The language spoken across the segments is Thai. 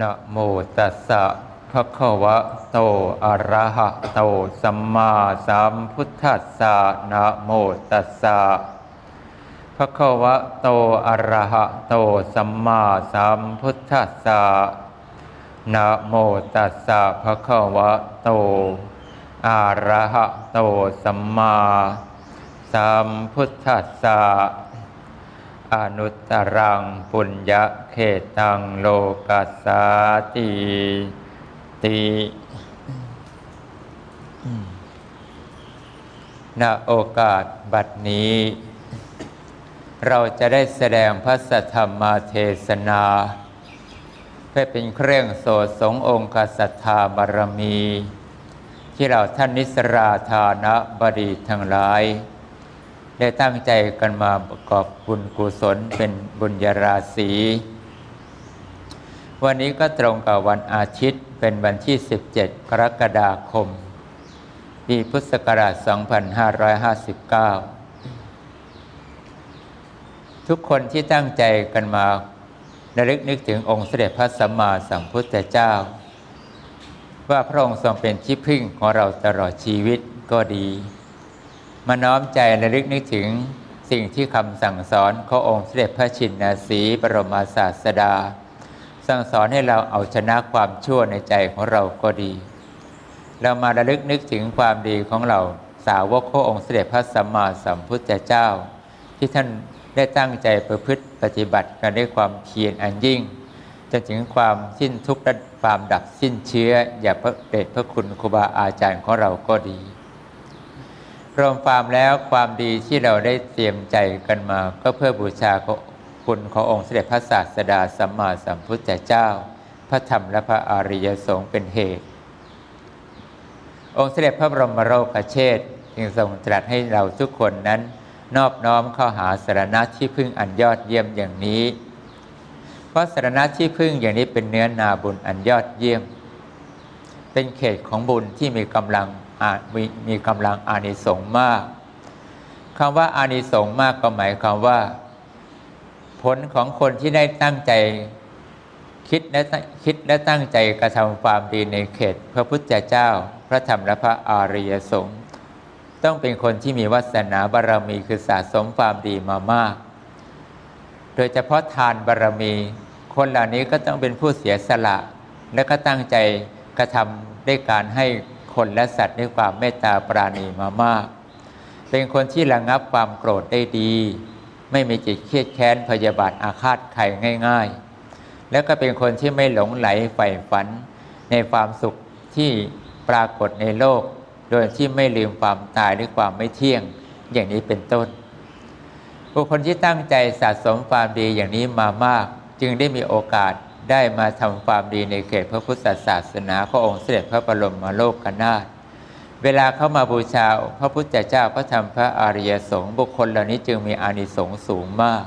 นะโมตัสสะภะคะวะโต อะระหะโต สัมมาสัมพุทธัสสะนะโมตัสสะภะคะวะโต อะระหะโต สัมมาสัมพุทธัสสะนะโมตัสสะภะคะวะโต อะระหะโต สัมมาสัมพุทธัสสะอนุตตรังปุญญ เขตังโลกัสสาติติณโอกาสบัดนี้ เราจะได้แสดงพระสัทธรรมเทศนา เพื่อเป็นเครื่องโสดสงองค์กษัตริย์บารมี ที่เราท่านนิสราธานะบดีทั้งหลาย ได้ตั้งใจกันมาประกอบบุญกุศลเป็นบุญญาราศี วันนี้ก็ตรงกับวันอาทิตย์เป็นวันที่ 17 กรกฎาคม ปีพุทธศักราช 2559 ทุกคนที่ตั้งใจกันมาระลึกนึกถึงองค์เสด็จพระสัมมาสัมพุทธเจ้า ว่าพระองค์ทรงเป็นที่พึ่งของเราตลอดชีวิตก็ดี มาน้อมใจระลึกนึกถึงสิ่งที่คำสั่งสอนขององค์เสด็จพระชินนาสีบรมศาสดา สั่งสอนให้เราเอาชนะความชั่วในใจของเราก็ดี เรามาระลึกนึกถึงความดีของเราสาวกขององค์เสด็จพระสัมมาสัมพุทธเจ้า ที่ท่านได้ตั้งใจประพฤติปฏิบัติกันด้วยความเพียรอันยิ่งจนถึงความสิ้นทุกข์และความดับสิ้นเชื้อ อย่าพระเดชพระคุณครูบาอาจารย์ของเราก็ดี รวมความแล้วความดีที่เราได้เตรียมใจกันมา ก็เพื่อบูชา คุณขององค์เสด็จพระศาสดาสัมมาสัมพุทธเจ้า พระธรรมและพระอริยสงฆ์เป็นเหตุ องค์เสด็จพระบรมโลกเชษจึงทรงตรัสให้เราทุกคนนั้น นอบน้อมเข้าหาสารณะที่พึ่งอันยอดเยี่ยมอย่างนี้ เพราะสารณะที่พึ่งอย่างนี้เป็นเนื้อนาบุญอันยอดเยี่ยม เป็นเขตของบุญที่มีกำลังมีมีกำลังอานิสงส์มากคำว่าอานิสงส์มากก็หมายความว่า ผลของคนที่ได้ตั้งใจคิดและคิดและตั้งใจกระทำความดีในเขต พระพุทธเจ้า พระธรรมและพระอริยสงฆ์ต้องเป็นคนที่มีวาสนาบารรมีคือสะสมความดีมามาก โดยเฉพาะทานบารรมี คนเหล่านี้ก็ต้องเป็นผู้เสียสละ และก็ตั้งใจกระทำด้วยการให้คนและสัตว์ด้วยความเมตตาปราณีมามาก เป็นคนที่ระงับความโกรธได้ดี ไม่มีจิตเครียดแค้นพยาบาทอาฆาตใครง่าย ๆ แล้วก็เป็นคนที่ไม่หลงไหลใฝ่ฝันในความสุขที่ปรากฏในโลก โดยที่ไม่ลืมความตายด้วยความไม่เที่ยงอย่างนี้เป็นต้น บุคคลที่ตั้งใจสะสมความดีอย่างนี้มามาก จึงได้มีโอกาสได้มาทำความดีในเขตพระพุทธศาสนาพระองค์เสด็จพระบรมโลกนาถ เวลาเข้ามาบูชาพระพุทธเจ้าพระธรรมพระอริยสงฆ์บุคคลเหล่านี้จึงมีอานิสงส์สูงมาก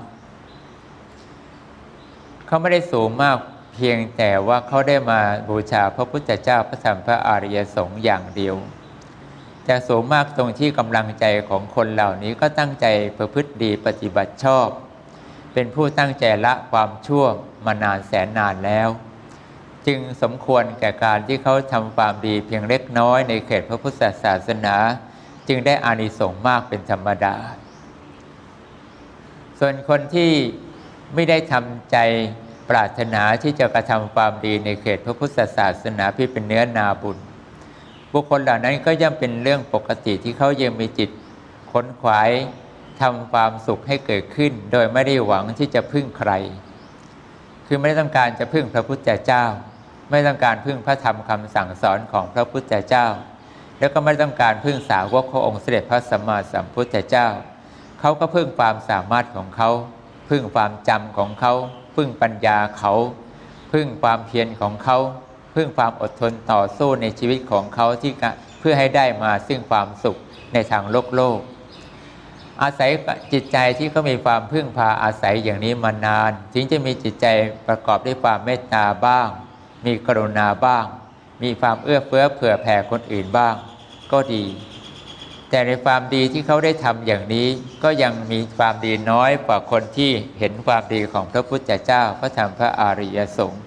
เขาไม่ได้สูงมากเพียงแต่ว่าเขาได้มาบูชาพระพุทธเจ้าพระธรรมพระอริยสงฆ์อย่างเดียวแต่สูงมากตรงที่กำลังใจของคนเหล่านี้ก็ตั้งใจประพฤติดีปฏิบัติชอบ เป็นผู้ตั้งใจละความชั่วมานานแสนนานแล้ว จึงสมควรแก่การที่เขาทำความดีเพียงเล็กน้อยในเขตพระพุทธศาสนา จึงได้อานิสงส์มากเป็นธรรมดา ส่วนคนที่ไม่ได้ทำใจปรารถนาที่จะกระทำความดีในเขตพระพุทธศาสนาพี่เป็นเนื้อนาบุญ บุคคลเหล่านั้นก็ย่อมเป็นเรื่องปกติที่เขายังมีจิตขนขวายทำความสุขให้เกิดขึ้น โดยไม่ได้หวังที่จะพึ่งใคร คือไม่ได้ต้องการจะพึ่งพระพุทธเจ้า ไม่ต้องการพึ่งพระธรรมคำสั่งสอนของพระพุทธเจ้า แล้วก็ไม่ต้องการพึ่งสาวกขององค์เสด็จพระสัมมาสัมพุทธเจ้า เขาก็พึ่งความสามารถของเขา พึ่งความจำของเขา พึ่งปัญญาเขา พึ่งความเพียรของเขา พึ่งความอดทนต่อสู้ในชีวิตของเขาที่เพื่อให้ได้มาซึ่งความสุขในทางโลกโลก อาศัยจิตใจที่เขามีความพึ่งพาอาศัยอย่างนี้มานานจึงจะมีจิตใจประกอบด้วยความเมตตาบ้าง มีกรุณาบ้าง มีความเอื้อเฟื้อเผื่อแผ่คนอื่นบ้าง ก็ดี แต่ในความดีที่เขาได้ทำอย่างนี้ก็ยังมีความดีน้อยกว่าคนที่เห็นความดีของพระพุทธเจ้าพระธรรมพระอริยสงฆ์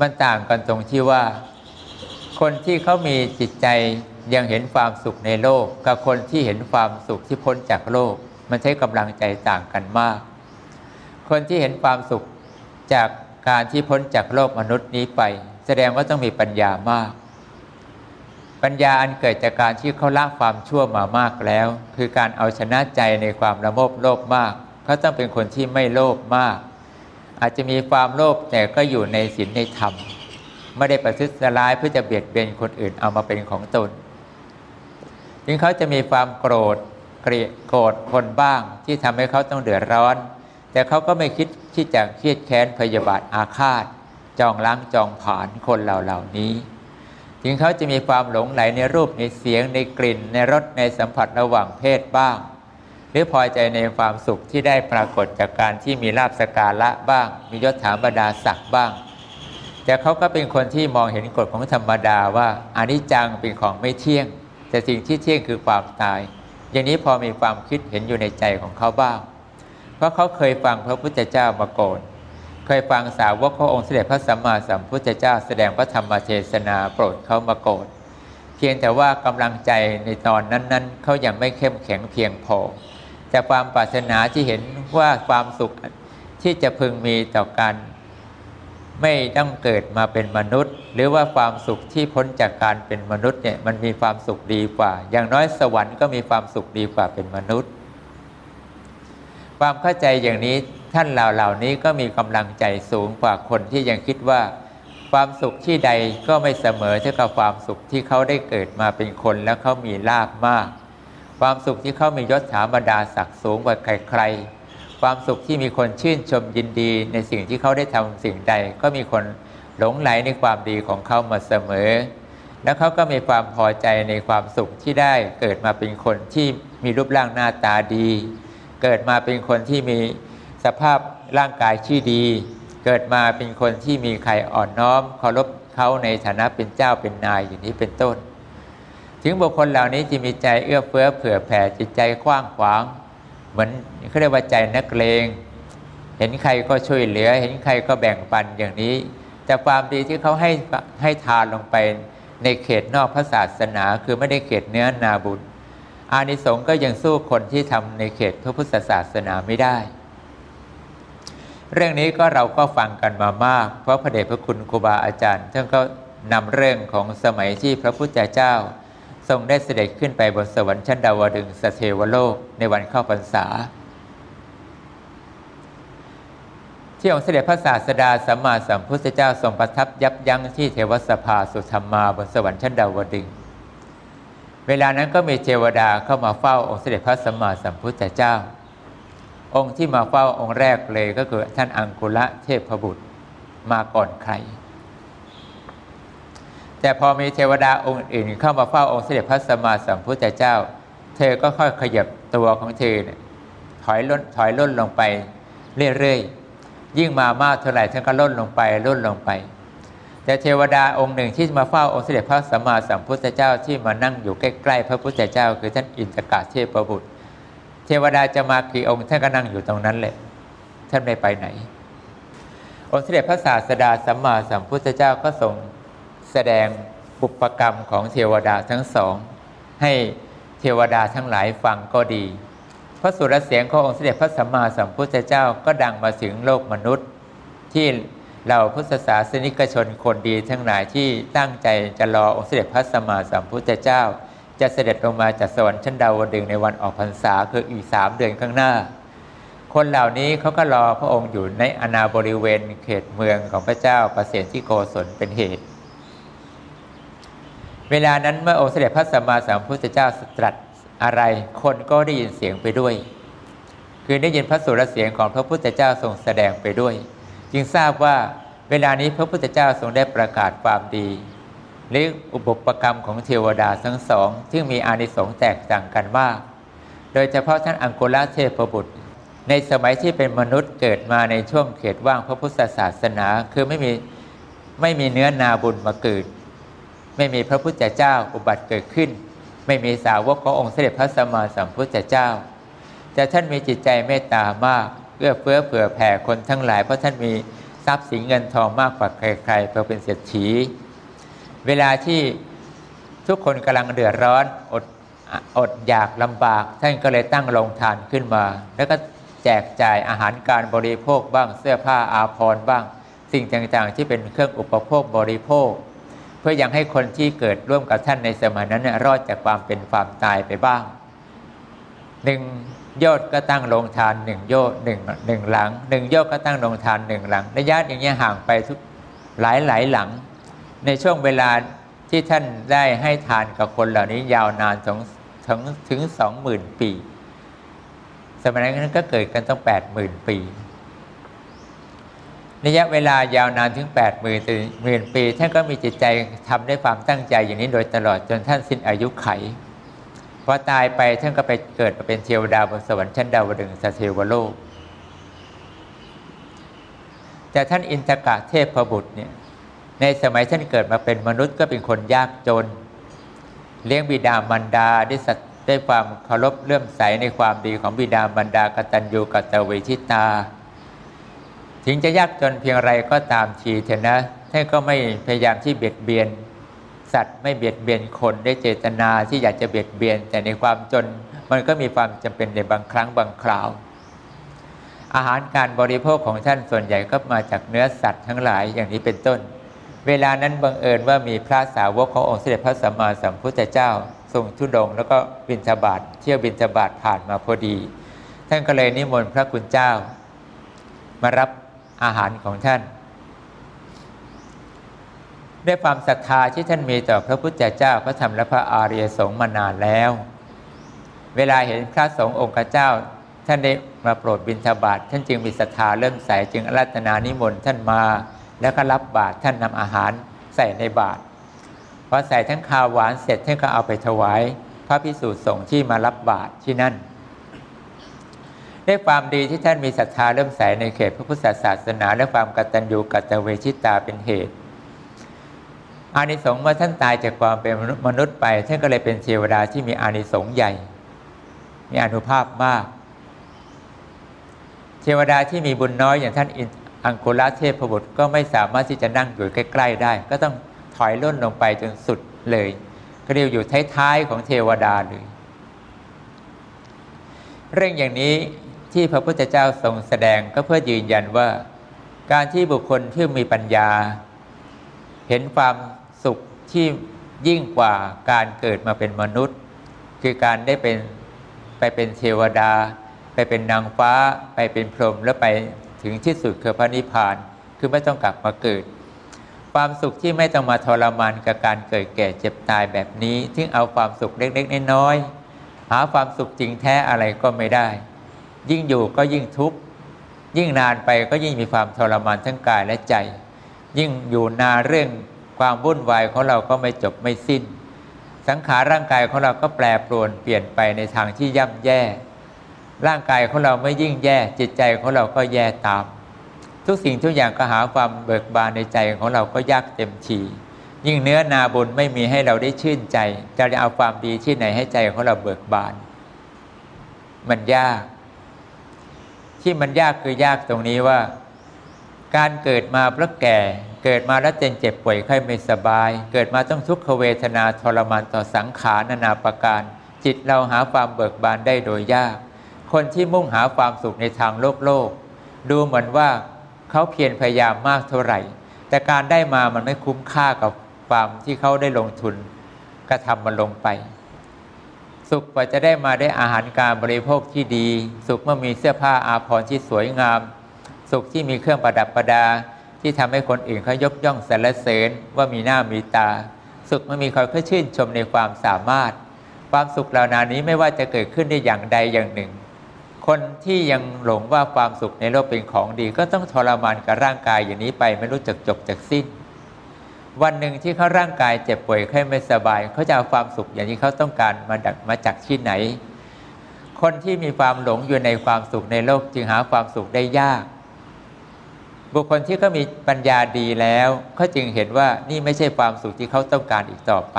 มันต่างกันตรงที่ว่า คนที่เขามีจิตใจยังเห็นความสุขในโลก กับคนที่เห็นความสุขที่พ้นจากโลก มันใช้กำลังใจต่างกันมาก คนที่เห็นความสุขจาก การที่พ้นจากโลกมนุษย์นี้ไป แสดงว่าต้องมีปัญญามาก ปัญญาอันเกิดจากการที่เขาละความชั่วมามากแล้ว คือการเอาชนะใจในความระโมบโลภมากเขาต้องเป็นคนที่ไม่โลภมาก อาจจะมีความโลภแต่ก็อยู่ในศีลในธรรม ไม่ได้ประทุษร้ายเพื่อจะเบียดเบียนคนอื่นเอามาเป็นของตนถึงเขาจะมีความโกรธเกลียดโกรธคนบ้างที่ทำให้เขาต้องเดือดร้อน แต่เขาก็ไม่คิดที่จะเครียดแค้นพยาบาทอาฆาต จองล้างจองผานคนเหล่าเหล่านี้ ถึงเขาจะมีความหลงไหลในรูปในเสียงในกลิ่น ในรสในสัมผัสระหว่างเพศบ้าง หรือพอใจในความสุขที่ได้ปรากฏจากการที่มีลาบสการะบ้าง มียศถาบรรดาศักดิ์บ้าง แต่เขาก็เป็นคนที่มองเห็นกฎของธรรมดาว่าอนิจจังเป็นของไม่เที่ยง แต่สิ่งที่เที่ยงคือความตาย อย่างนี้พอมีความคิดเห็นอยู่ในใจของเขาบ้าง ราะเขาเคยฟังพระพุทธเจ้ามาก่อน เคยฟังสาวกพระองค์เสด็จพระสัมมาสัมพุทธเจ้า แสดงพระธรรมเทศนาโปรดเขามาก่อนเพียงแต่ว่ากำลังใจในตอนนั้นๆเขายังไม่เข้มแข็งเพียงพอ แต่ความปรารถนาที่เห็นว่าความสุขที่จะพึงมีต่อกันไม่ต้องเกิดมาเป็นมนุษย์ หรือว่าความสุขที่พ้นจากการเป็นมนุษย์เนี่ยมันมีความสุขดีกว่า อย่างน้อยสวรรค์ก็มีความสุขดีกว่าเป็นมนุษย์ ความเข้าใจอย่างนี้ท่านเหล่าเหล่านี้ก็มีกำลังใจสูงกว่าคนที่ยังคิดว่า ความสุขที่ใดก็ไม่เสมอเท่ากับความสุขที่เขาได้เกิดมาเป็นคนแล้วเขามีลาบมาก ความสุขที่เขามียศถาบรรดาศักดิ์สูงกว่าใครๆ ความสุขที่มีคนชื่นชมยินดีในสิ่งที่เขาได้ทำสิ่งใด ก็มีคนหลงไหลในความดีของเขามาเสมอ แล้วเขาก็มีความพอใจในความสุขที่ได้เกิดมาเป็นคนที่มีรูปร่างหน้าตาดี เกิดมาเป็นคนที่มีสภาพร่างกายที่ดี เกิดมาเป็นคนที่มีใครอ่อนน้อมเคารพเขาในฐานะเป็นเจ้าเป็นนายอย่างนี้เป็นต้น ถึงบุคคลเหล่านี้จะมีใจเอื้อเฟื้อเผื่อแผ่จิตใจกว้างขวาง เหมือนเขาเรียกว่าใจนักเลง เห็นใครก็ช่วยเหลือ เห็นใครก็แบ่งปันอย่างนี้ แต่ความดีที่เขาให้ให้ทานลงไปในเขตนอกพระศาสนา คือไม่ได้เขตเนื้อนาบุญ อานิสงส์ก็ยังสู้คนที่ทำในเขตพระพุทธศาสนาไม่ได้ เรื่องนี้ก็เราก็ฟังกันมามาก เพราะพระเดชพระคุณครูบาอาจารย์ท่านก็นำเรื่องของสมัยที่พระพุทธเจ้า ทรงได้เสด็จขึ้นไปบนสวรรค์ชั้นดาวดึงสเทวโลกในวันเข้าพรรษา ที่องค์เสด็จพระศาสดาสัมมาสัมพุทธเจ้าทรงประทับยับยั้งที่เทวสภาสุธรรมาบนสวรรค์ชั้นดาวดึง เวลานั้นก็มีเทวดาเข้ามาเฝ้าองค์เสด็จพระสัมมาสัมพุทธเจ้า องค์ที่มาเฝ้าองค์แรกเลยก็คือท่านอังคุละเทพบุตรมาก่อนใคร แต่พอมีเทวดาองค์อื่นเข้ามาเฝ้าองค์เสด็จพระสัมมาสัมพุทธเจ้า เธอก็ค่อยขยับตัวของเธอเนี่ยถอยล่นถอยล่นลงไปเรื่อยๆยิ่งมามากเท่าไหร่ท่านก็ล่นลงไปล่นลงไป แต่เทวดาองค์หนึ่งที่มาเฝ้าองค์เสด็จพระสัมมาสัมพุทธเจ้าที่มานั่งอยู่ใกล้ๆพระพุทธเจ้า คือท่านอินทกาเทพบุตร เทวดาจะมากี่องค์ท่านก็นั่งอยู่ตรงนั้นแหละท่านไม่ไปไหน องค์เสด็จพระศาสดาสัมมาสัมพุทธเจ้าก็ทรงแสดงปุปกรรมของเทวดาทั้งสอง ให้เทวดาทั้งหลายฟังก็ดี พระสุรเสียงขององค์เสด็จพระสัมมาสัมพุทธเจ้าก็ดังมาถึงโลกมนุษย์ที่ เราพุทธศาสนิกชนคนดีทั้งหลายที่ตั้งใจจะรอองค์เสด็จพระสัมมาสัมพุทธเจ้า จะเสด็จลงมาจากสวรรค์ชั้นดาวดึงในวันออกพรรษาคืออีกสามเดือนข้างหน้า คนเหล่านี้เขาก็รอพระองค์อยู่ในอนาบริเวณเขตเมืองของพระเจ้าประเสฐที่โกศลเป็นเหตุ เวลานั้นเมื่อองค์เสด็จพระสัมมาสัมพุทธเจ้าตรัสอะไร คนก็ได้ยินเสียงไปด้วย คือได้ยินพระสุรเสียงของพระพุทธเจ้าทรงแสดงไปด้วย จึงทราบว่าเวลานี้พระพุทธเจ้าทรงได้ประกาศความดีหรืออุปปกรรมของเทวดาทั้งสองที่มีอานิสงส์แตกต่างกันมาก โดยเฉพาะท่านอังโกุลเทพบุตร ในสมัยที่เป็นมนุษย์เกิดมาในช่วงเขตว่างพระพุทธศาสนา คือไม่มีไม่มีเนื้อนาบุญมาเกิด ไม่มีพระพุทธเจ้าอุบัติเกิดขึ้น ไม่มีสาวกขององค์เสด็จพระสัมมาสัมพุทธเจ้าแต่ท่านมีจิตใจเมตตามาก อื้อเฟื้อเผื่อแผ่คนทั้งหลาย เพราะท่านมีทรัพย์สินเงินทองมากกว่าใครๆเพราะเป็นเศรษฐี เวลาที่ทุกคนกำลังเดือดร้อนอดอดอยากลำบาก ท่านก็เลยตั้งโรงทานขึ้นมา แล้วก็แจกจ่ายอาหารการบริโภคบ้างเสื้อผ้าอาภรณ์บ้าง สิ่งต่างๆ ที่เป็นเครื่องอุปโภคบริโภค เพื่อยังให้คนที่เกิดร่วมกับท่านในสมัยนั้นรอดจากความเป็นความตายไปบ้าง หนึ่งโยชก็ตั้งโรงทานหนึ่งโยชหนึ่งหนึ่งหลังหนึ่งโยชก็ตั้งโรงทานหนึ่งหลังระยะอย่างเงี้ยห่างไปทุกหลายหลายหลัง ในช่วงเวลาที่ท่านได้ให้ทานกับคนเหล่านี้ยาวนานถึงถึงถึงสองหมื่นปี สมัยนั้นก็เกิดกันต้องแปดหมื่นปีระยะเวลายาวนานถึงแปดหมื่นหมื่นปี ท่านก็มีจิตใจทำด้วยความตั้งใจอย่างนี้โดยตลอดจนท่านสิ้นอายุไข พอตายไปท่านก็ไปเกิดมาเป็นเทวดาบนสวรรค์ชั้นดาวดึงสเทวโลก แต่ท่านอินทกะเทพบุตรเนี่ยในสมัยท่านเกิดมาเป็นมนุษย์ก็เป็นคนยากจน เลี้ยงบิดามารดาได้สัตได้ความเคารพเลื่อมใสในความดีของบิดามารดากตัญญูกตเวชิตา ถึงจะยากจนเพียงไรก็ตามทีเถอะนะท่านก็ไม่พยายามที่เบียดเบียน สัตว์ไม่เบียดเบียนคนได้เจตนาที่อยากจะเบียดเบียน แต่ในความจนมันก็มีความจำเป็นในบางครั้งบางคราว อาหารการบริโภคของท่านส่วนใหญ่ก็มาจากเนื้อสัตว์ทั้งหลายอย่างนี้เป็นต้น เวลานั้นบังเอิญว่ามีพระสาวกขององค์เสด็จพระสัมมาสัมพุทธเจ้า ทรงทุดงแล้วก็บิณฑบาตเที่ยวบิณฑบาตผ่านมาพอดี ท่านก็เลยนิมนต์พระคุณเจ้า มารับอาหารของท่าน ด้วยความศรัทธาที่ท่านมีต่อพระพุทธเจ้าพระธรรมและพระอารียสงฆ์มานานแล้ว เวลาเห็นพระสงฆ์องค์เจ้า ท่านได้มาโปรดบิณฑบาตท่านจึงมีศรัทธาเริ่มใส่จึงรัตนานิมนต์ท่านมา แล้วก็รับบาตรท่านนำอาหารใส่ในบาตรพอใส่ทั้งข้าวหวานเสร็จท่านก็เอาไปถวาย พระพิสูจน์สงฆ์ที่มารับบาตรที่นั่นด้วยความดีที่ท่านมีศรัทธาเริ่มใส่ในเขตพระพุทธศาสนา และความกตัญญูกตเวชิตาเป็นเหตุ อานิสงส์เมื่อท่านตายจากความเป็นมนุษย์ไป ท่านก็เลยเป็นเทวดาที่มีอานิสงส์ใหญ่ มีอนุภาพมาก เทวดาที่มีบุญน้อยอย่างท่านอังคุลาเทพบุตรก็ไม่สามารถที่จะนั่งอยู่ใกล้ ๆ ได้ ก็ต้องถอยล่นลงไปจนสุดเลยก็เรียกอยู่ท้ายๆของเทวดาเลย เรื่องอย่างนี้ที่พระพุทธเจ้าทรงแสดงก็เพื่อยืนยันว่า การที่บุคคลที่มีปัญญา เห็นความ ที่ยิ่งกว่าการเกิดมาเป็นมนุษย์ คือการได้เป็นไปเป็นเทวดา ไปเป็นนางฟ้า ไปเป็นพรหมแล้วไปถึงที่สุดคือพระนิพพาน คือไม่ต้องกลับมาเกิด ความสุขที่ไม่ต้องมาทรมานกับการเกิดแก่เจ็บตายแบบนี้ที่เอาความสุขเล็กๆน้อยๆหาความสุขจริงแท้อะไรก็ไม่ได้ ยิ่งอยู่ก็ยิ่งทุกข์ยิ่งนานไปก็ยิ่งมีความทรมานทั้งกายและใจ ยิ่งอยู่นานเรื่อง ความวุ่นวายของเราก็ไม่จบไม่สิ้น สังขารร่างกายของเราก็แปรปรวนเปลี่ยนไปในทางที่ย่ำแย่ ร่างกายของเราไม่ยิ่งแย่ จิตใจของเราก็แย่ตาม ทุกสิ่งทุกอย่างก็หาความเบิกบานในใจของเราก็ยากเต็มทียิ่งเนื้อนาบุญไม่มีให้เราได้ชื่นใจ จะเอาความดีที่ไหนให้ใจของเราเบิกบาน มันยาก ที่มันยากคือยากตรงนี้ว่า การเกิดมาเพราะแก่ เกิดมาแล้วเจ็นเจ็บป่วยไข้ไม่สบาย เกิดมาต้องทุกขเวทนาทรมานต่อสังขารนานาประการ จิตเราหาความเบิกบานได้โดยยาก คนที่มุ่งหาความสุขในทางโลกโลก ดูเหมือนว่าเขาเพียรพยายามมากเท่าไหร่ แต่การได้มามันไม่คุ้มค่ากับความที่เขาได้ลงทุนกระทำมันลงไป สุขกว่าจะได้มาได้อาหารการบริโภคที่ดี สุขเมื่อมีเสื้อผ้าอาภรณ์ที่สวยงาม สุขที่มีเครื่องประดับประดา ที่ทำให้คนอื่นเขายกย่องสรรเสริญว่ามีหน้ามีตา สุขมันมีคนเขาชื่นชมในความสามารถ ความสุขเหล่านานี้ไม่ว่าจะเกิดขึ้นได้อย่างใดอย่างหนึ่ง คนที่ยังหลงว่าความสุขในโลกเป็นของดี ก็ต้องทรมานกับร่างกายอย่างนี้ไปไม่รู้จักจบจากสิ้น วันหนึ่งที่เขาร่างกายเจ็บป่วยแค่ไม่สบายเขาจะเอาความสุขอย่างที่เขาต้องการมาดักมาจากที่ไหน คนที่มีความหลงอยู่ในความสุขในโลกจึงหาความสุขได้ยาก บุคคลที่เขามีปัญญาดีแล้วเขาจึงเห็นว่านี่ไม่ใช่ความสุขที่เขาต้องการอีกต่อไป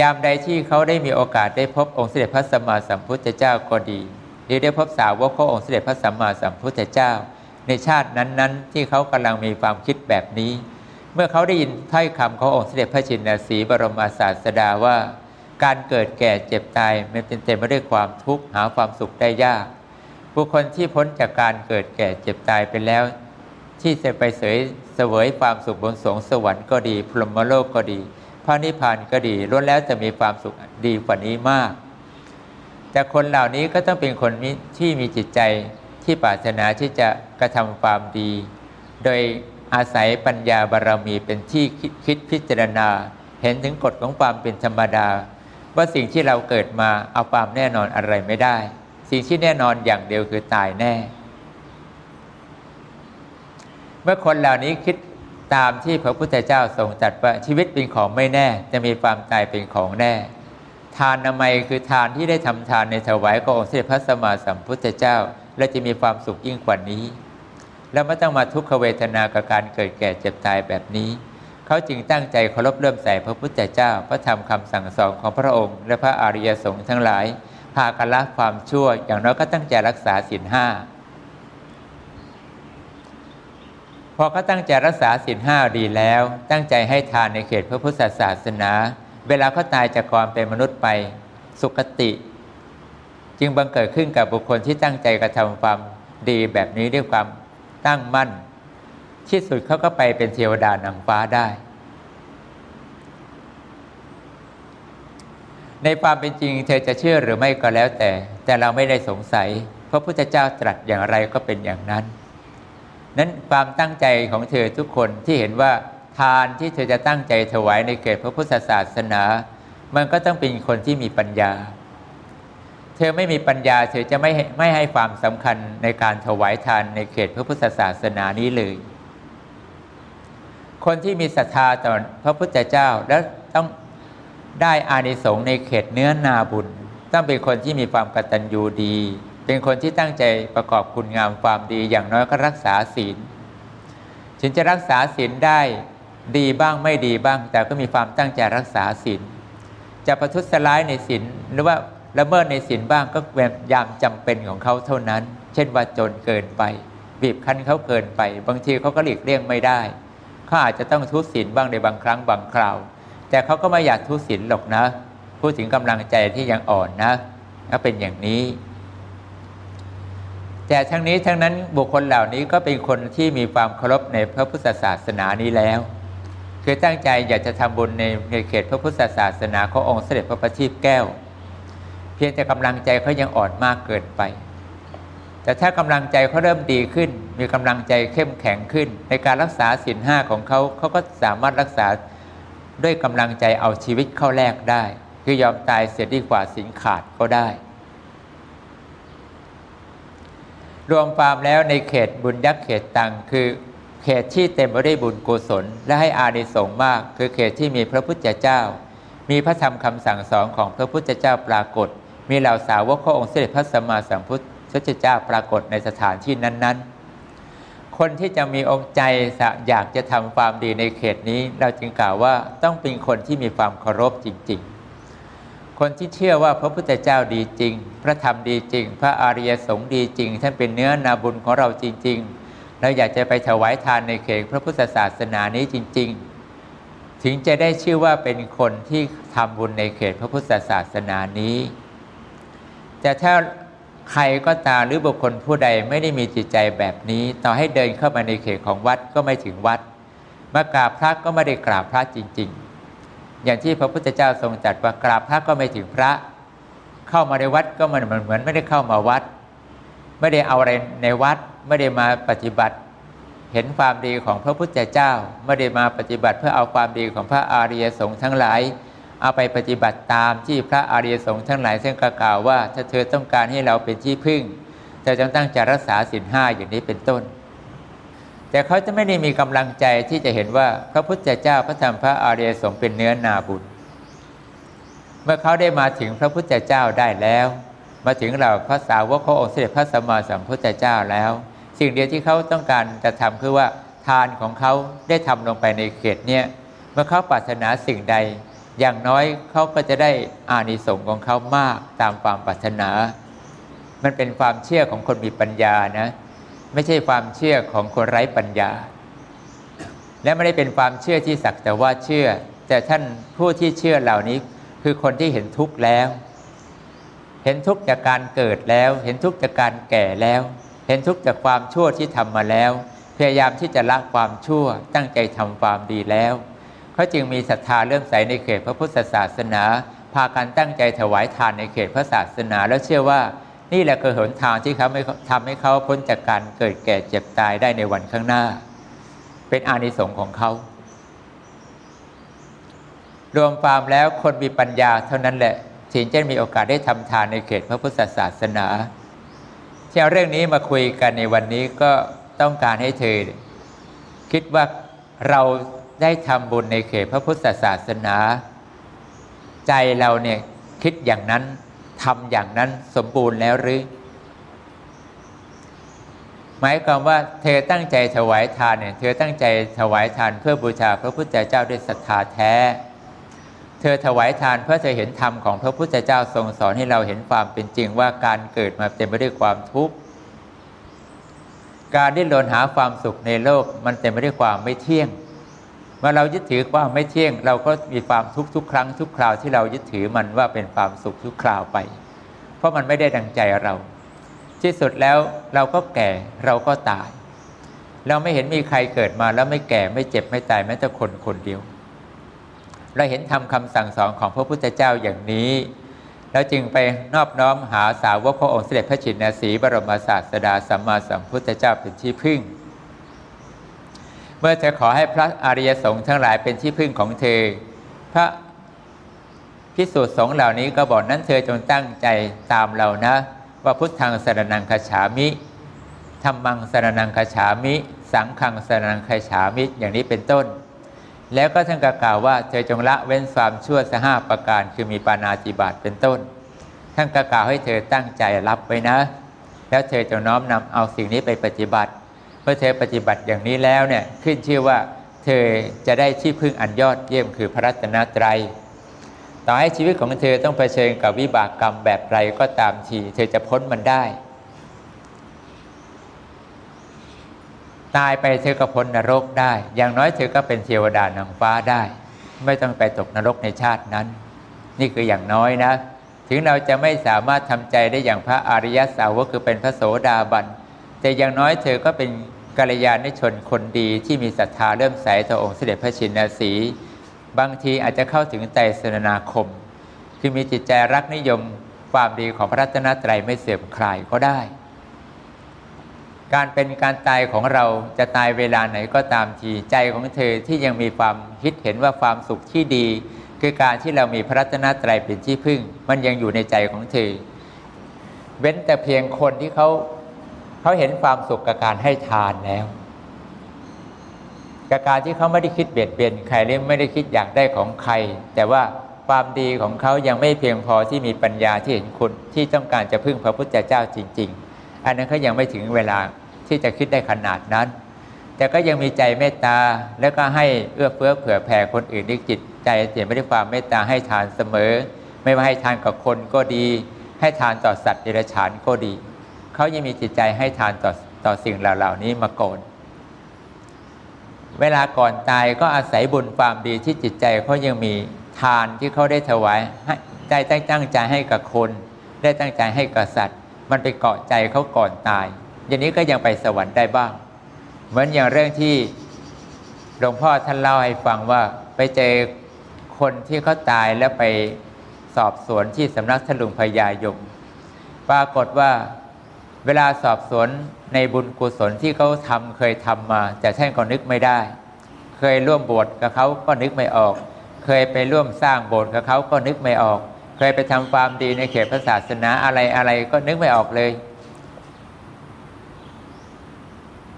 ยามใดที่เขาได้มีโอกาสได้พบองค์เสด็จพระสัมมาสัมพุทธเจ้าก็ดี หรือได้พบสาวกขององค์เสด็จพระสัมมาสัมพุทธเจ้า ในชาตินั้นๆ ที่เขากำลังมีความคิดแบบนี้ เมื่อเขาได้ยินถ้อยคำขององค์เสด็จพระชินสีบรมศาสดาว่า การเกิดแก่เจ็บตายมันเป็นเต็มไปด้วยความทุกข์หาความสุขได้ยาก บุคคลที่พ้นจากการเกิดแก่เจ็บตายไปแล้ว ที่จะไปเสยเสวยความสุขบนสวงสวรรค์ก็ดีพรหมโลกก็ดีพระนิพพานก็ดีล้วนแล้วจะมีความสุขดีกว่านี้มาก แต่คนเหล่านี้ก็ต้องเป็นคนที่มีจิตใจที่ปรารถนาที่จะกระทำความดี โดยอาศัยปัญญาบารรมีเป็นที่คิดพิจารณา เห็นถึงกฎของความเป็นธรรมดา ว่าสิ่งที่เราเกิดมาเอาความแน่นอนอะไรไม่ได้ สิ่งที่แน่นอนอย่างเดียวคือตายแน่ เมื่อคนเหล่านี้คิดตามที่พระพุทธเจ้าทรงตรัสว่าชีวิตเป็นของไม่แน่ จะมีความตายเป็นของแน่ ทานนามัยคือทานที่ได้ทำทานในถวายขององค์เสด็จพระสัมมาสัมพุทธเจ้า และจะมีความสุขยิ่งกว่านี้ แล้วไม่ต้องมาทุกขเวทนากับการเกิดแก่เจ็บตายแบบนี้ เขาจึงตั้งใจเคารพเริ่มใส่พระพุทธเจ้า พระธรรมคำสั่งสอนของพระองค์ และพระอริยสงฆ์ทั้งหลาย พากันละความชั่ว อย่างน้อยก็ตั้งใจรักษาศีลห้าพอเขาตั้งใจรักษาศีลห้าดีแล้ว ตั้งใจให้ทานในเขตพระพุทธศาสนา เวลาเขาตายจากความเป็นมนุษย์ไปสุคติ จึงบังเกิดขึ้นกับบุคคลที่ตั้งใจกระทำความดีแบบนี้ด้วยความตั้งมั่น ที่สุดเขาก็ไปเป็นเทวดานางฟ้าได้ ในความเป็นจริง เธอจะเชื่อหรือไม่ก็แล้วแต่ แต่เราไม่ได้สงสัย พระพุทธเจ้าตรัสอย่างไรก็เป็นอย่างนั้น นั้นความตั้งใจของเธอทุกคนที่เห็นว่าทานที่เธอจะตั้งใจถวายในเขตพระพุทธศาสนา มันก็ต้องเป็นคนที่มีปัญญา เธอไม่มีปัญญา เธอจะไม่ไม่ให้ความสำคัญในการถวายทานในเขตพระพุทธศาสนานี้เลย คนที่มีศรัทธาต่อพระพุทธเจ้าและต้อง ได้อานิสงส์ในเขตเนื้อนาบุญ ต้องเป็นคนที่มีความกตัญญูดี เป็นคนที่ตั้งใจประกอบคุณงามความดีอย่างน้อยก็รักษาศีลถึงจะรักษาศีลได้ดีบ้างไม่ดีบ้าง แต่ก็มีความตั้งใจรักษาศีลจะประทุษร้ายในศีลหรือว่าละเมิดในศีลบ้างก็เป็นยามจำเป็นของเขาเท่านั้น เช่นว่าจนเกินไปบีบคั้นเขาเกินไป บางทีเขาก็หลีกเลี่ยงไม่ได้เขาอาจจะต้องทุศีลบ้างในบางครั้งบางคราว แต่เขาก็ไม่อยากทุศีลหรอกนะ พูดถึงกำลังใจที่ยังอ่อนนะก็เป็นอย่างนี้ แต่ทั้งนี้ทั้งนั้นบุคคลเหล่านี้ก็เป็นคนที่มีความเคารพในพระพุทธศาสนานี้แล้วคือตั้งใจอยากจะทำบุญในในเขตพระพุทธศาสนาขององค์เสด็จพระประทีปแก้ว เพียงแต่กำลังใจเขายังอ่อนมากเกินไป แต่ถ้ากำลังใจเขาเริ่มดีขึ้น มีกำลังใจเข้มแข็งขึ้น ในการรักษาศีลห้าของเขาเขาก็สามารถรักษา ด้วยกำลังใจเอาชีวิตเข้าแลกได้ คือยอมตายเสียดีกว่าสินขาดก็ได้ รวมความแล้วในเขตบุญยักษ์เขตตังคือเขตที่เต็มไปด้วยบุญกุศล และให้อานิสงส์มาก คือเขตที่มีพระพุทธเจ้า มีพระธรรมคำสั่งสอนของพระพุทธเจ้าปรากฏ มีเหล่าสาวกขององค์เสด็จพระสัมมาสัมพุทธเจ้าปรากฏในสถานที่นั้น ๆ คนที่จะมีองค์ใจอยากจะทำความดีในเขตนี้ เราจึงกล่าวว่าต้องเป็นคนที่มีความเคารพจริง ๆ คนที่เชื่อว่าพระพุทธเจ้าดีจริง พระธรรมดีจริง พระอริยสงฆ์ดีจริง ท่านเป็นเนื้อนาบุญของเราจริง ๆ เราอยากจะไปถวายทานในเขตพระพุทธศาสนานี้จริง ๆ ถึงจะได้ชื่อว่าเป็นคนที่ทำบุญในเขตพระพุทธศาสนานี้ แต่ถ้า ใครก็ตามหรือบุคคลผู้ใดไม่ได้มีจิตใจแบบนี้ ต่อให้เดินเข้ามาในเขตของวัดก็ไม่ถึงวัดมากราบพระก็ไม่ได้กราบพระจริง ๆ อย่างที่พระพุทธเจ้าทรงจัดว่ากราบพระก็ไม่ถึงพระ เข้ามาในวัดก็มันเหมือนไม่ได้เข้ามาวัด ไม่ได้เอาอะไรในวัดไม่ได้มาปฏิบัติ เห็นความดีของพระพุทธเจ้า ไม่ได้มาปฏิบัติเพื่อเอาความดีของพระอาริยสงฆ์ทั้งหลาย เอาไปปฏิบัติตามที่พระอริยสงฆ์ทั้งหลายซึ่งกล่าวว่า ถ้าเธอต้องการให้เราเป็นที่พึ่งเธอจงตั้งใจรักษาศีลห้าอย่างนี้เป็นต้น แต่เขาจะไม่ได้มีกำลังใจที่จะเห็นว่าพระพุทธเจ้าพระธรรมพระอริยสงฆ์เป็นเนื้อนาบุญเมื่อเขาได้มาถึงพระพุทธเจ้าได้แล้ว มาถึงเราพระสาวกขององค์เสด็จพระสัมมาสัมพุทธเจ้าแล้ว สิ่งเดียวที่เขาต้องการจะทำคือว่าทานของเขาได้ทำลงไปในเขตเนี้ยเมื่อเขาปรารถนาสิ่งใด อย่างน้อยเขาก็จะได้อานิสงส์ของเขามากตามความปรารถนา มันเป็นความเชื่อของคนมีปัญญานะ ไม่ใช่ความเชื่อของคนไร้ปัญญา และไม่ได้เป็นความเชื่อที่สักแต่ว่าเชื่อ แต่ท่านผู้ที่เชื่อเหล่านี้คือคนที่เห็นทุกข์แล้ว เห็นทุกข์จากการเกิดแล้ว เห็นทุกข์จากการแก่แล้ว เห็นทุกข์จากความชั่วที่ทำมาแล้ว พยายามที่จะละความชั่วตั้งใจทำความดีแล้ว เขาจึงมีศรัทธาเริ่มใสในเขตพระพุทธศาสนา พากันตั้งใจถวายทานในเขตพระศาสนา แล้วเชื่อว่านี่แหละคือหนทางที่เขาไม่ทำให้เขาพ้นจากการเกิดแก่เจ็บตายได้ในวันข้างหน้า เป็นอานิสงส์ของเขา รวมความแล้วคนมีปัญญาเท่านั้นแหละถึงจะมีโอกาสได้ทำทานในเขตพระพุทธศาสนาที่เอาเรื่องนี้มาคุยกันในวันนี้ก็ต้องการให้เธอ คิดว่าเรา ได้ทำบุญในเขตพระพุทธศาสนา ใจเราเนี่ยคิดอย่างนั้นทำอย่างนั้นสมบูรณ์แล้วหรือ หมายความว่าเธอตั้งใจถวายทานเนี่ยเธอตั้งใจถวายทานเพื่อบูชาพระพุทธเจ้าด้วยศรัทธาแท้ เธอถวายทานเพื่อเธอเห็นธรรมของพระพุทธเจ้าทรงสอนให้เราเห็นความเป็นจริงว่าการเกิดมาเต็มไปด้วยความทุกข์การดิ้นรนหาความสุขในโลกมันเต็มไปด้วยความไม่เที่ยง เมื่อเรายึดถือความไม่เที่ยง เราก็มีความทุกข์ทุกครั้งทุกคราวที่เรายึดถือมันว่าเป็นความสุขทุกคราวไป เพราะมันไม่ได้ดังใจเรา ที่สุดแล้วเราก็แก่เราก็ตาย เราไม่เห็นมีใครเกิดมาแล้วไม่แก่ไม่เจ็บไม่ตายแม้แต่คนคนเดียว เราเห็นทำคำสั่งสอนของพระพุทธเจ้าอย่างนี้แล้วจึงไปนอบน้อมหาสาวกพระองค์เสด็จพระชินนาสีบรมศาสดาสัมมาสัมพุทธเจ้าเป็นที่พึ่ง เมื่อเธอขอให้พระอริยสงฆ์ทั้งหลายเป็นที่พึ่งของเธอ พระพิสูจน์สงฆ์เหล่านี้ก็บอกนั้นเธอจงตั้งใจตามเรานะ ว่าพุทธังสรนังคฉามิธรรมังสรนังคฉามิ สังฆังสรนังคฉามิอย่างนี้เป็นต้น แล้วก็ท่านก็กล่าวว่าเธอจงละเว้นความชั่วสห้าประการคือมีปานาติบาตเป็นต้น ท่านก็กล่าวให้เธอตั้งใจรับไว้นะ แล้วเธอจงน้อมนำเอาสิ่งนี้ไปปฏิบัติ เมื่อเธอปฏิบัติอย่างนี้แล้วเนี่ยขึ้นชื่อว่าเธอจะได้ที่พึ่งอันยอดเยี่ยมคือพระรัตนตรัยต่อให้ชีวิตของเธอต้องเผชิญกับวิบากกรรมแบบไรก็ตามทีเธอจะพ้นมันได้ ตายไปเธอก็พ้นนรกได้ อย่างน้อยเธอก็เป็นเทวดานางฟ้าได้ ไม่ต้องไปตกนรกในชาตินั้น นี่คืออย่างน้อยนะ ถึงเราจะไม่สามารถทำใจได้อย่างพระอริยสาวกคือเป็นพระโสดาบัน แต่อย่างน้อยเธอก็เป็นกัลยาณชนคนดีที่มีศรัทธาเริ่มใสต่อองค์เสด็จพระชินสี บางทีอาจจะเข้าถึงไตรสนาคม คือมีจิตใจรักนิยมความดีของพระรัตนตรัยไม่เสื่อมคลายก็ได้ การเป็นการตายของเราจะตายเวลาไหนก็ตามทีใจของเธอที่ยังมีความคิดเห็นว่าความสุขที่ดี คือการที่เรามีพระรัตนตรัยเป็นที่พึ่ง มันยังอยู่ในใจของเธอ เว้นแต่เพียงคนที่เขา เขาเห็นความสุขกับการให้ทานแล้วกับการที่เขาไม่ได้คิดเบียดเบียนใครหรือไม่ได้คิดอยากได้ของใคร แต่ว่าความดีของเขายังไม่เพียงพอที่มีปัญญาที่เห็นคุณที่ต้องการจะพึ่งพระพุทธเจ้าจริง ๆ อันนั้นเขายังไม่ถึงเวลาที่จะคิดได้ขนาดนั้น แต่ก็ยังมีใจเมตตาแล้วก็ให้เอื้อเฟื้อเผื่อแผ่คนอื่นด้วยจิตใจเปี่ยนได้ความเมตตาให้ทานเสมอ ไม่ว่าให้ทานกับคนก็ดี ให้ทานต่อสัตว์เดรัจฉานก็ดี เขายังมีจิตใจให้ทานต่อต่อสิ่งเหล่านี้มาก่อนเวลาก่อนตายก็อาศัยบุญความดีที่จิตใจเขายังมีทานที่เขาได้ถวายได้ตั้งใจให้กับคน ได้ตั้งใจให้กับสัตว์ มันไปเกาะใจเขาก่อนตาย อย่างนี้ก็ยังไปสวรรค์ได้บ้าง เหมือนอย่างเรื่องที่หลวงพ่อท่านเล่าให้ฟังว่าไปเจอคนที่เขาตายแล้วไปสอบสวนที่สำนักทลุงพญายมปรากฏว่า เวลาสอบสวนในบุญกุศลที่เขาทำเคยทำมา แต่ท่านก็นึกไม่ได้ เคยร่วมบวชกับเขาก็นึกไม่ออก เคยไปร่วมสร้างโบสถ์กับเขาก็นึกไม่ออก เคยไปทำความดีในเขตพระศาสนาอะไรอะไรก็นึกไม่ออกเลย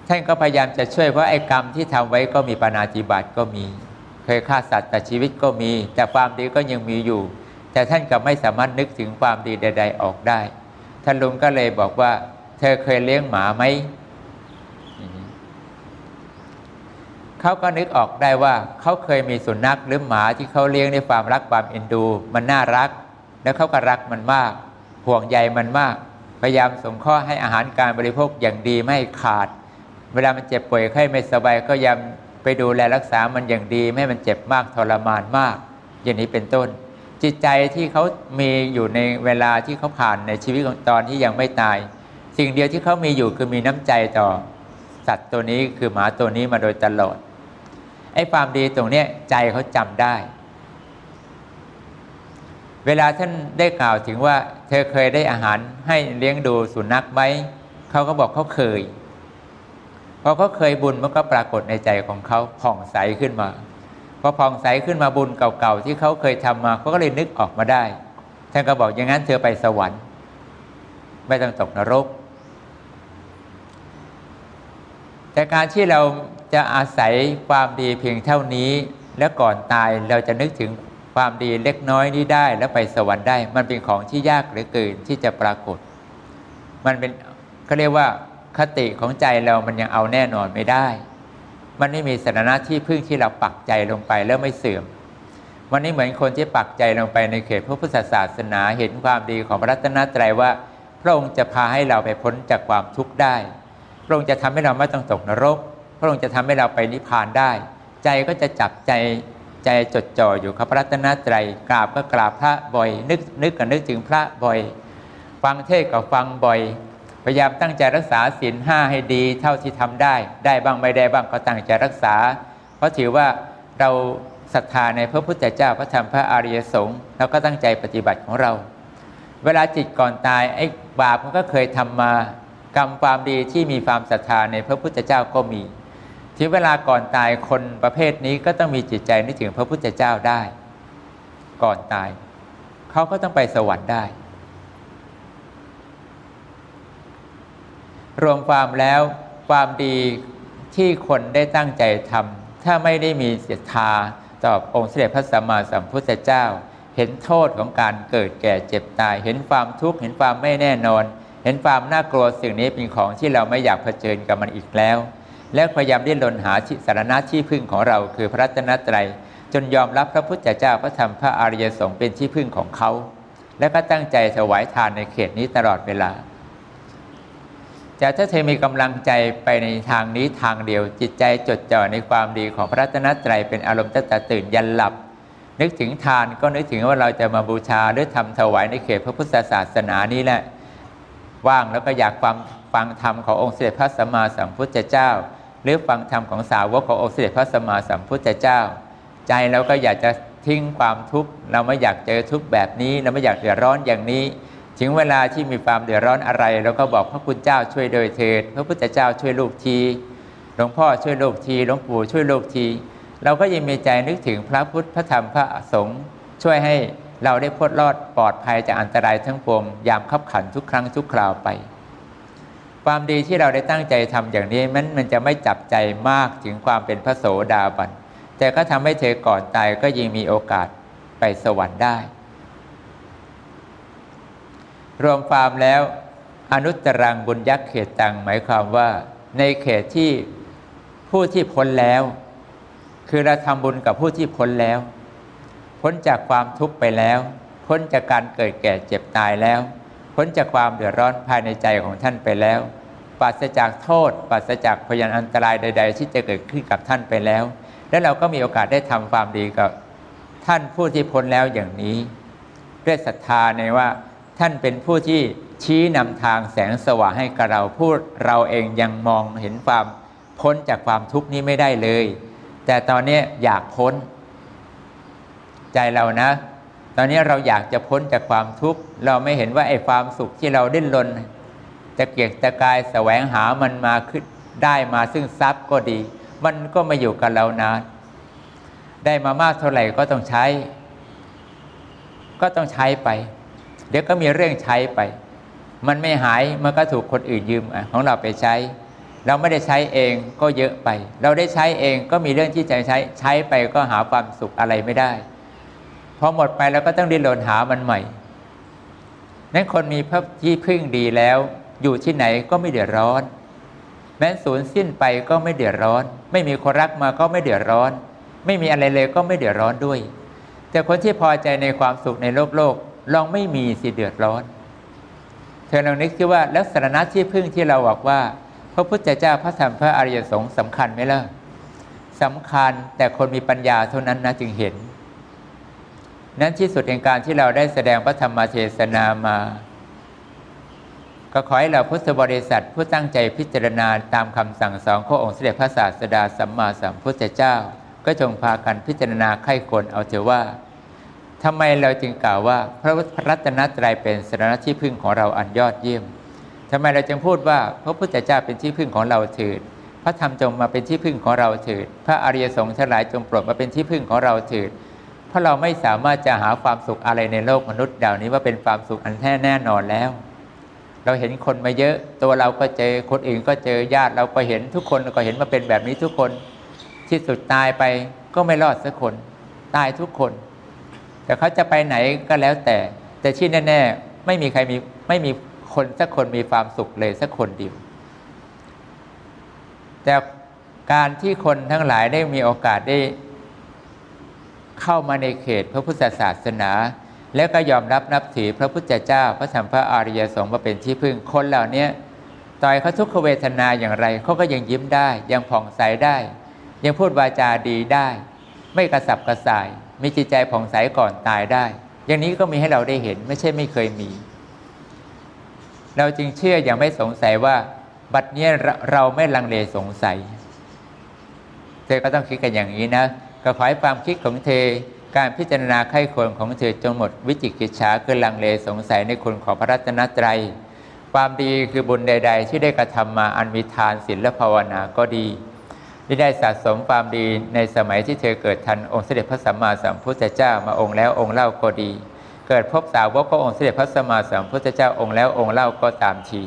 ท่านก็พยายามจะช่วยเพราะไอ้กรรมที่ทำไว้ก็มีปานาจิบัติก็มี เคยฆ่าสัตว์แต่ชีวิตก็มี แต่ความดีก็ยังมีอยู่ แต่ท่านก็ไม่สามารถนึกถึงความดีใด ๆ ออกได้ท่านลุงก็เลยบอกว่า เธอเคยเลี้ยงหมาไหม เขาก็นึกออกได้ว่าเขาเคยมีสุนัขหรือหมาที่เขาเลี้ยงในความรักความเอ็นดู มันน่ารัก แล้วเขาก็รักมันมาก ห่วงใยมันมาก พยายามสงเคราะห์ให้อาหารการบริโภคอย่างดีไม่ขาด เวลามันเจ็บป่วยไข้ไม่สบายก็ยำไปดูแลรักษามันอย่างดี ไม่ให้มันเจ็บมากทรมานมาก อย่างนี้เป็นต้น จิตใจที่เขามีอยู่ในเวลาที่เขาผ่านในชีวิตของตอนที่ยังไม่ตาย สิ่งเดียวที่เขามีอยู่คือมีน้ำใจต่อสัตว์ตัวนี้คือหมาตัวนี้มาโดยตลอดไอ้ความดีตรงนี้ใจเขาจำได้ เวลาท่านได้กล่าวถึงว่า เธอเคยได้อาหารให้เลี้ยงดูสุนัขไหมเขาก็บอกเขาเคยพอเขาเคยบุญมันก็ปรากฏในใจของเขาผ่องใสขึ้นมาพอผ่องใสขึ้นมาบุญเก่าๆที่เขาเคยทำมาเขาก็เลยนึกออกมาได้ท่านก็บอกอย่างนั้นเธอไปสวรรค์ ไม่ต้องตกนรก แต่การที่เราจะอาศัยความดีเพียงเท่านี้ แล้วก่อนตายเราจะนึกถึงความดีเล็กน้อยนี้ได้แล้วไปสวรรค์ได้ มันเป็นของที่ยากเหลือเกินที่จะปรากฏ มันเป็นเขาเรียกว่าคติของใจเรามันยังเอาแน่นอนไม่ได้ มันไม่มีสถานะที่พึ่งที่เราปักใจลงไปแล้วไม่เสื่อมวันนี้เหมือนคนที่ปักใจลงไปในเขตพระพุทธศาสนาเห็นความดีของพระรัตนตรัยว่า พระองค์จะพาให้เราไปพ้นจากความทุกข์ได้ พระองค์จะทำให้เราไม่ต้องตกนรก พระองค์จะทำให้เราไปนิพพานได้ ใจก็จะจับใจใจจดจ่ออยู่กับพระรัตนตรัยกราบก็กราบพระบ่อย นึกนึกก็นึกถึงพระบ่อย ฟังเทศก็ฟังบ่อย พยายามตั้งใจรักษาศีลห้าให้ดีเท่าที่ทำได้ ได้บ้างไม่ได้บ้างก็ตั้งใจรักษา เพราะถือว่าเราศรัทธาในพระพุทธเจ้าพระธรรมพระอริยสงฆ์เราก็ตั้งใจปฏิบัติของเรา เวลาจิตก่อนตายไอ้บาปมันก็เคยทำมา กรรมความดีที่มีความศรัทธาในพระพุทธเจ้าก็มีถึงเวลาก่อนตายคนประเภทนี้ก็ต้องมีจิตใจนึกถึงพระพุทธเจ้าได้ ก่อนตาย เขาก็ต้องไปสวรรค์ได้ รวมความแล้วความดีที่คนได้ตั้งใจทำถ้าไม่ได้มีศรัทธาต่อองค์เสด็จพระสัมมาสัมพุทธเจ้า เห็นโทษของการเกิดแก่เจ็บตาย เห็นความทุกข์เห็นความไม่แน่นอน เห็นความน่ากลัวสิ่งนี้เป็นของที่เราไม่อยากเผชิญกับมันอีกแล้ว และพยายามดิ้นรนหาสารณะที่พึ่งของเราคือพระรัตนตรัยจนยอมรับพระพุทธเจ้าพระธรรมพระอริยสงฆ์เป็นที่พึ่งของเขา และก็ตั้งใจถวายทานในเขตนี้ตลอดเวลาจะถ้าเธอมีกำลังใจไปในทางนี้ทางเดียว จิตใจจดจ่อในความดีของพระรัตนตรัยเป็นอารมณ์ตั้งแต่ตื่นยันหลับ นึกถึงทานก็นึกถึงว่าเราจะมาบูชาหรือทำถวายในเขตพระพุทธศาสนานี้แหละ ว่างแล้วก็อยากฟังฟังธรรมขององค์เสด็จพระสัมมาสัมพุทธเจ้า หรือฟังธรรมของสาวกขององค์เสด็จพระสัมมาสัมพุทธเจ้า ใจเราก็อยากจะทิ้งความทุกข์เราไม่อยากเจอทุกข์แบบนี้ เราไม่อยากเดือดร้อนอย่างนี้ ถึงเวลาที่มีความเดือดร้อนอะไรเราก็บอกพระคุณเจ้าช่วยโดยเถิดพระพุทธเจ้าช่วยลูกทีหลวงพ่อช่วยลูกทีหลวงปู่ช่วยลูกที เราก็ยังมีใจนึกถึงพระพุทธพระธรรมพระสงฆ์ช่วยให้ เราได้พ้นรอดปลอดภัยจากอันตรายทั้งปวงยามขับขันทุกครั้งทุกคราวไป ความดีที่เราได้ตั้งใจทำอย่างนี้มันมันจะไม่จับใจมากถึงความเป็นพระโสดาบันแต่ก็ทำให้เธอก่อนตายก็ยังมีโอกาสไปสวรรค์ได้ รวมความแล้วอนุตรังบุญยักษ์เขตตังหมายความว่า ในเขตที่ผู้ที่พ้นแล้ว คือเราทำบุญกับผู้ที่พ้นแล้ว พ้นจากความทุกข์ไปแล้ว พ้นจากการเกิดแก่เจ็บตายแล้ว พ้นจากความเดือดร้อนภายในใจของท่านไปแล้วปราศจากโทษปราศจากพยานอันตรายใด ๆ ที่จะเกิดขึ้นกับท่านไปแล้ว และเราก็มีโอกาสได้ทำความดีกับท่านผู้ที่พ้นแล้วอย่างนี้ ด้วยศรัทธาในว่า ท่านเป็นผู้ที่ชี้นำทางแสงสว่างให้กับเราผู้เราเองยังมองเห็นความพ้นจากความทุกข์นี้ไม่ได้เลย แต่ตอนนี้อยากพ้น ใจเรานะ ตอนนี้เราอยากจะพ้นจากความทุกข์ เราไม่เห็นว่าไอ้ความสุขที่เราดิ้นรนจะเกียกตะกายแสวงหามันมาขึ้นได้มาซึ่งทรัพย์ก็ดี มันก็มาอยู่กับเรานานได้มามากเท่าไหร่ก็ต้องใช้ ก็ต้องใช้ไป เดี๋ยวก็มีเรื่องใช้ไป มันไม่หายมันก็ถูกคนอื่นยืมของเราไปใช้ เราไม่ได้ใช้เองก็เยอะไป เราได้ใช้เองก็มีเรื่องที่จะใช้ใช้ไปก็หาความสุขอะไรไม่ได้ พอหมดไปเราก็ต้องดิ้นรนหามันใหม่ นั้นคนมีพระที่พึ่งดีแล้ว อยู่ที่ไหนก็ไม่เดือดร้อน แม้สูญสิ้นไปก็ไม่เดือดร้อน ไม่มีคนรักมาก็ไม่เดือดร้อน ไม่มีอะไรเลยก็ไม่เดือดร้อนด้วย แต่คนที่พอใจในความสุขในโลกโลกลองไม่มีสิเดือดร้อน เธอลองนึกที่ว่าแล้วสรณะที่พึ่งที่เราบอกว่า พระพุทธเจ้าพระธรรมพระอริยสงฆ์สำคัญไหมล่ะสำคัญแต่คนมีปัญญาเท่านั้นนะจึงเห็น นั้นที่สุดในการที่เราได้แสดงพระธรรมเทศนามา ก็ขอให้เราพุทธบริษัทผู้ตั้งใจพิจารณาตามคำสั่งสอนขององค์เสด็จพระศาสดาสัมมาสัมพุทธเจ้า ก็จงพากันพิจารณาไข้คนเอาเถอะว่าทำไมเราจึงกล่าวว่า พระรัตนตรัยเป็นสรณที่พึ่งของเราอันยอดเยี่ยมทำไมเราจึงพูดว่าพระพุทธเจ้าเป็นที่พึ่งของเราเถิดพระธรรมจงมาเป็นที่พึ่งของเราเถิด พระอริยสงฆ์ทั้งหลายจงโปรดมาเป็นที่พึ่งของเราเถิด ราะเราไม่สามารถจะหาความสุขอะไรในโลกมนุษย์ดาวนี้ว่าเป็นความสุขอันแท้แน่นอนแล้ว เราเห็นคนมาเยอะ ตัวเราก็เจอคนอื่นก็เจอญาติเราก็เห็นทุกคนก็เห็นมาเป็นแบบนี้ทุกคนที่สุดตายไปก็ไม่รอดสักคนตายทุกคน แต่เขาจะไปไหนก็แล้วแต่ แต่ที่แน่ๆไม่มีใครมีไม่มีคนสักคนมีความสุขเลยสักคนเดียวแต่การที่คนทั้งหลายได้มีโอกาสได้ เข้ามาในเขตพระพุทธศาสนา แล้วก็ยอมรับนับถือพระพุทธเจ้า พระธรรมพระอริยสงฆ์มาเป็นที่พึ่งคนเหล่านี้ต่อยเขาทุกขเวทนาอย่างไรเขาก็ยังยิ้มได้ยังผ่องใสได้ ยังพูดวาจาดีได้ ไม่กระสับกระส่าย มีจิตใจผ่องใสก่อนตายได้ อย่างนี้ก็มีให้เราได้เห็นไม่ใช่ไม่เคยมี เราจึงเชื่ออย่างไม่สงสัยว่า บัดนี้เราไม่ลังเลสงสัยเธอก็ต้องคิดกันอย่างนี้นะ ก็ขอให้ความคิดของเธอ การพิจารณาไข้ควรของเธอจงหมดวิจิกิจฉาคือลังเลสงสัยในคุณของพระรัตนตรัย ความดีคือบุญใด ๆ ที่ได้กระทำมาอันมีทานศีลและภาวนาก็ดีที่ได้สะสมความดีในสมัยที่เธอเกิดทันองค์เสด็จพระสัมมาสัมพุทธเจ้ามาองค์แล้วองค์เล่าก็ดี เกิดพบสาวกขององค์เสด็จพระสัมมาสัมพุทธเจ้าองค์แล้วองค์เล่าก็ตามที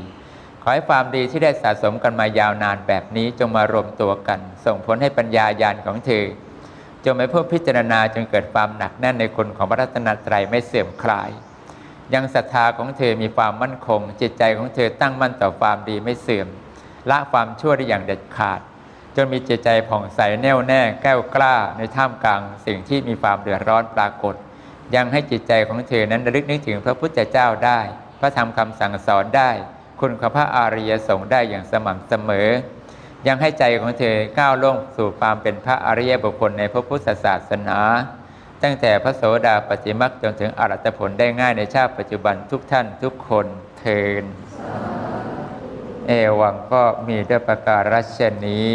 ขอให้ความดีที่ได้สะสมกันมายาวนานแบบนี้จงมารวมตัวกัน ส่งผลให้ปัญญาญาณของเธอ จงไม่เพิ่มพิจารณาจนเกิดความหนักแน่นในคุณของพระรัตนตรัยไม่เสื่อมคลาย ยังศรัทธาของเธอมีความมั่นคง จิตใจของเธอตั้งมั่นต่อความดีไม่เสื่อม ละความชั่วได้อย่างเด็ดขาด จนมีจิตใจผ่องใสแน่วแน่แก้วกล้าในท่ามกลาง สิ่งที่มีความเดือดร้อนปรากฏ ยังให้จิตใจของเธอนั้นระลึกนึกถึงพระพุทธเจ้าได้ พระธรรมคำสั่งสอนได้ คุณของพระอริยสงฆ์ได้อย่างสม่ำเสมอ ยังให้ใจของเธอก้าวล่วงสู่ความเป็นพระอริยบุคคลในพระพุทธศาสนา ตั้งแต่พระโสดาปฏิมักจนถึงอรัตผลได้ง่ายในชาติปัจจุบันทุกท่านทุกคนเทิน เอวังก็มีด้วยประการรัชนี้